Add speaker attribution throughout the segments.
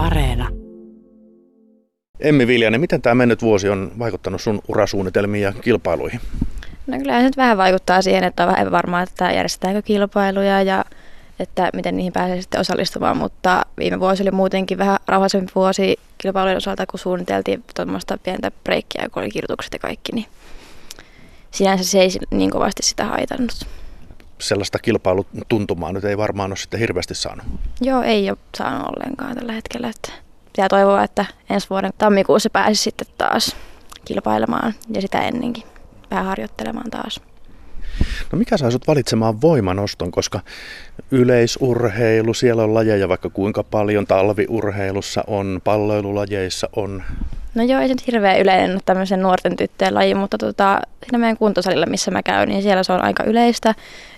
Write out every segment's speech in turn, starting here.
Speaker 1: Areena.
Speaker 2: Emmi Viljanen, miten tämä mennyt vuosi on vaikuttanut sun urasuunnitelmiin ja kilpailuihin?
Speaker 3: No kyllä se nyt vähän vaikuttaa siihen, että on vähän varmaa, että järjestetäänkö kilpailuja ja että miten niihin pääsee sitten osallistumaan, mutta viime vuosi oli muutenkin vähän rauhallisempi vuosi kilpailujen osalta, kun suunniteltiin tuommoista pientä breikkiä, kun oli kirjoitukset ja kaikki, niin sinänsä se ei niin kovasti sitä haitannut.
Speaker 2: Sellaista kilpailutuntumaa nyt ei varmaan ole sitten hirveästi saanut.
Speaker 3: Joo, ei ole saanut ollenkaan tällä hetkellä. Että pitää toivoa, että ensi vuoden tammikuussa pääsisi sitten taas kilpailemaan ja sitä ennenkin vähän harjoittelemaan taas.
Speaker 2: No mikä saa sut valitsemaan voimanoston, koska yleisurheilu, siellä on lajeja vaikka kuinka paljon, talviurheilussa on, palloilulajeissa on.
Speaker 3: No joo, ei se nyt hirveän yleinen tämmöisen nuorten tyttöjen laji, mutta tota, siinä meidän kuntosalilla, missä mä käyn, niin siellä se on aika yleistä.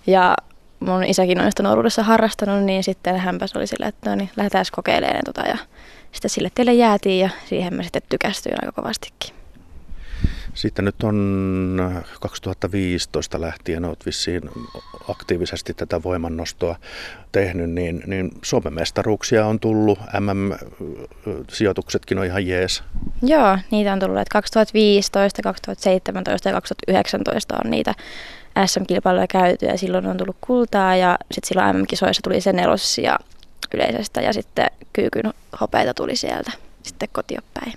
Speaker 3: Ja mun isäkin on sitä nuoruudessa harrastanut, niin sitten hänpäs oli sillä, että no niin, lähdetään kokeilemaan tota. Ja sitten sille teille jäätiin ja siihen mä sitten tykästyin aika kovastikin.
Speaker 2: Sitten nyt on 2015 lähtien, olet vissiin aktiivisesti tätä voimannostoa tehnyt, niin, niin Suomen mestaruuksia on tullut, MM-sijoituksetkin on ihan jees.
Speaker 3: Joo, niitä on tullut, että 2015, 2017 ja 2019 on niitä SM-kilpailuja käyty ja silloin on tullut kultaa ja sitten silloin MM-kisoissa tuli se nelossia yleisestä ja sitten kyykyn hopeita tuli sieltä sitten kotiopäin.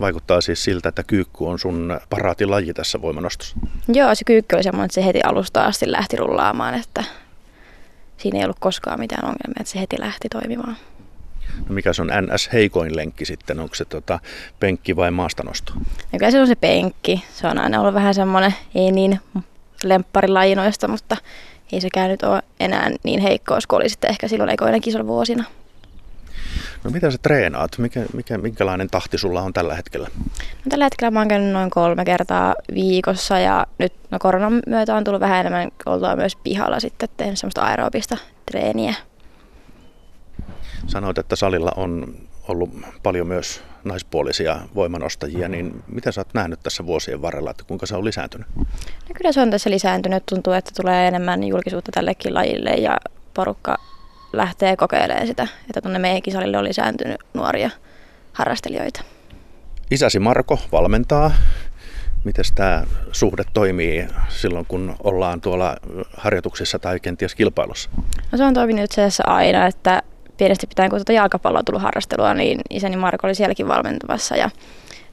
Speaker 2: Vaikuttaa siis siltä, että kyykky on sun paraatilaji tässä voimanostossa.
Speaker 3: Joo, se kyykky oli semmoinen, että se heti alusta asti lähti rullaamaan, että siinä ei ollut koskaan mitään ongelmia, että se heti lähti toimimaan.
Speaker 2: No mikä se on NS heikoin lenkki sitten? Onko se tota penkki vai maastanosto?
Speaker 3: No kyllä se on se penkki. Se on aina ollut vähän semmoinen, ei niin lempparilajinoista, mutta ei sekään nyt ole enää niin heikkous kuin oli sitten ehkä silloin ekoinen kisolla vuosina.
Speaker 2: No mitä sä treenaat? Mikä, mikä, minkälainen tahti sulla on tällä hetkellä?
Speaker 3: No, tällä hetkellä mä oon käynyt noin kolme kertaa viikossa ja nyt no, koronan myötä on tullut vähän enemmän oltua myös pihalla sitten tehnyt semmoista aerobista treeniä.
Speaker 2: Sanoit, että salilla on ollut paljon myös naispuolisia voimanostajia, niin mitä sä oot nähnyt tässä vuosien varrella, että kuinka se on lisääntynyt?
Speaker 3: No kyllä se on tässä lisääntynyt. Tuntuu, että tulee enemmän julkisuutta tällekin lajille ja porukka lähtee kokeilemaan sitä, että tuonne meidän kisalille on lisääntynyt nuoria harrastelijoita.
Speaker 2: Isäsi Marko valmentaa. Miten tämä suhde toimii silloin, kun ollaan tuolla harjoituksissa tai kenties kilpailussa?
Speaker 3: No se on toiminut itse asiassa aina, että pienesti pitää kun tuota jalkapalloa tullut harrastelua, niin isäni Marko oli sielläkin valmentavassa ja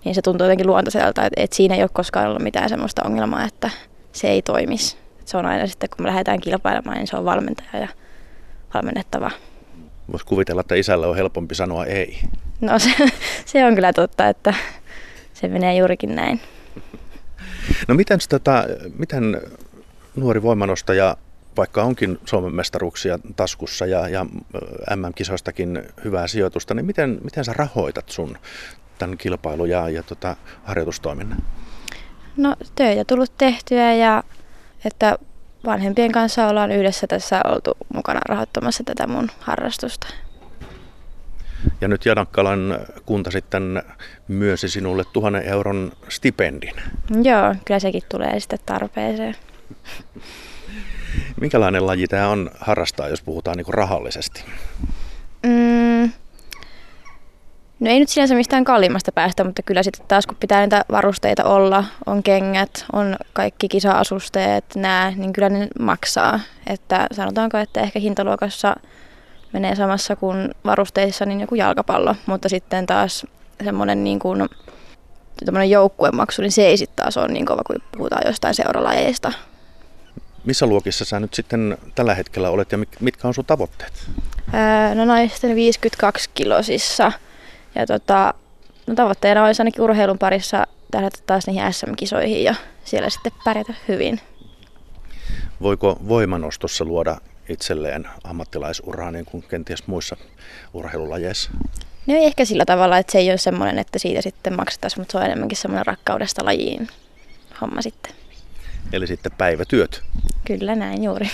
Speaker 3: niin se tuntuu jotenkin luontaiselta, että, että siinä ei ole koskaan ollut mitään sellaista ongelmaa, että se ei toimisi. Se on aina sitten, kun me lähdetään kilpailemaan, niin se on valmentaja ja valmennettava.
Speaker 2: Voisi kuvitella, että isällä on helpompi sanoa ei.
Speaker 3: No se, se on kyllä totta, että se menee juurikin näin.
Speaker 2: No miten, tota, miten nuori voimanostaja, vaikka onkin Suomen mestaruuksia taskussa ja, ja MM-kisoistakin hyvää sijoitusta, niin miten, miten sä rahoitat sun tämän kilpailu- ja, ja tota, harjoitustoiminnan?
Speaker 3: No töitä tullut tehtyä ja että vanhempien kanssa ollaan yhdessä tässä oltu mukana rahoittamassa tätä mun harrastusta.
Speaker 2: Ja nyt Janakkalan kunta sitten myönsi sinulle tuhannen euron stipendin.
Speaker 3: Joo, kyllä sekin tulee sitten tarpeeseen.
Speaker 2: Minkälainen laji tämä on harrastaa, jos puhutaan niin rahallisesti?
Speaker 3: No ei nyt sinänsä mistään kalliimmasta päästä, mutta kyllä sitten taas kun pitää niitä varusteita olla, on kengät, on kaikki kisa-asusteet, nämä, niin kyllä ne maksaa. Että sanotaanko, että ehkä hintaluokassa menee samassa kuin varusteissa niin joku jalkapallo, mutta sitten taas semmoinen niin kuin, joukkuemaksu, niin se ei sitten taas ole niin kova, kuin puhutaan jostain seuralajeista.
Speaker 2: Missä luokissa sä nyt sitten tällä hetkellä olet ja mitkä on sun tavoitteet?
Speaker 3: Öö, no naisten 52 kilosissa ja tota, no tavoitteena olisi ainakin urheilun parissa tähdätä taas niihin SM-kisoihin ja siellä sitten pärjätä hyvin.
Speaker 2: Voiko voimanostossa luoda itselleen ammattilaisuraa niin kuin kenties muissa urheilulajeissa?
Speaker 3: No ei ehkä sillä tavalla, että se ei ole semmoinen, että siitä sitten maksetaan, mutta se on enemmänkin semmoinen rakkaudesta lajiin homma sitten.
Speaker 2: Eli sitten päivätyöt.
Speaker 3: Kyllä näin juuri.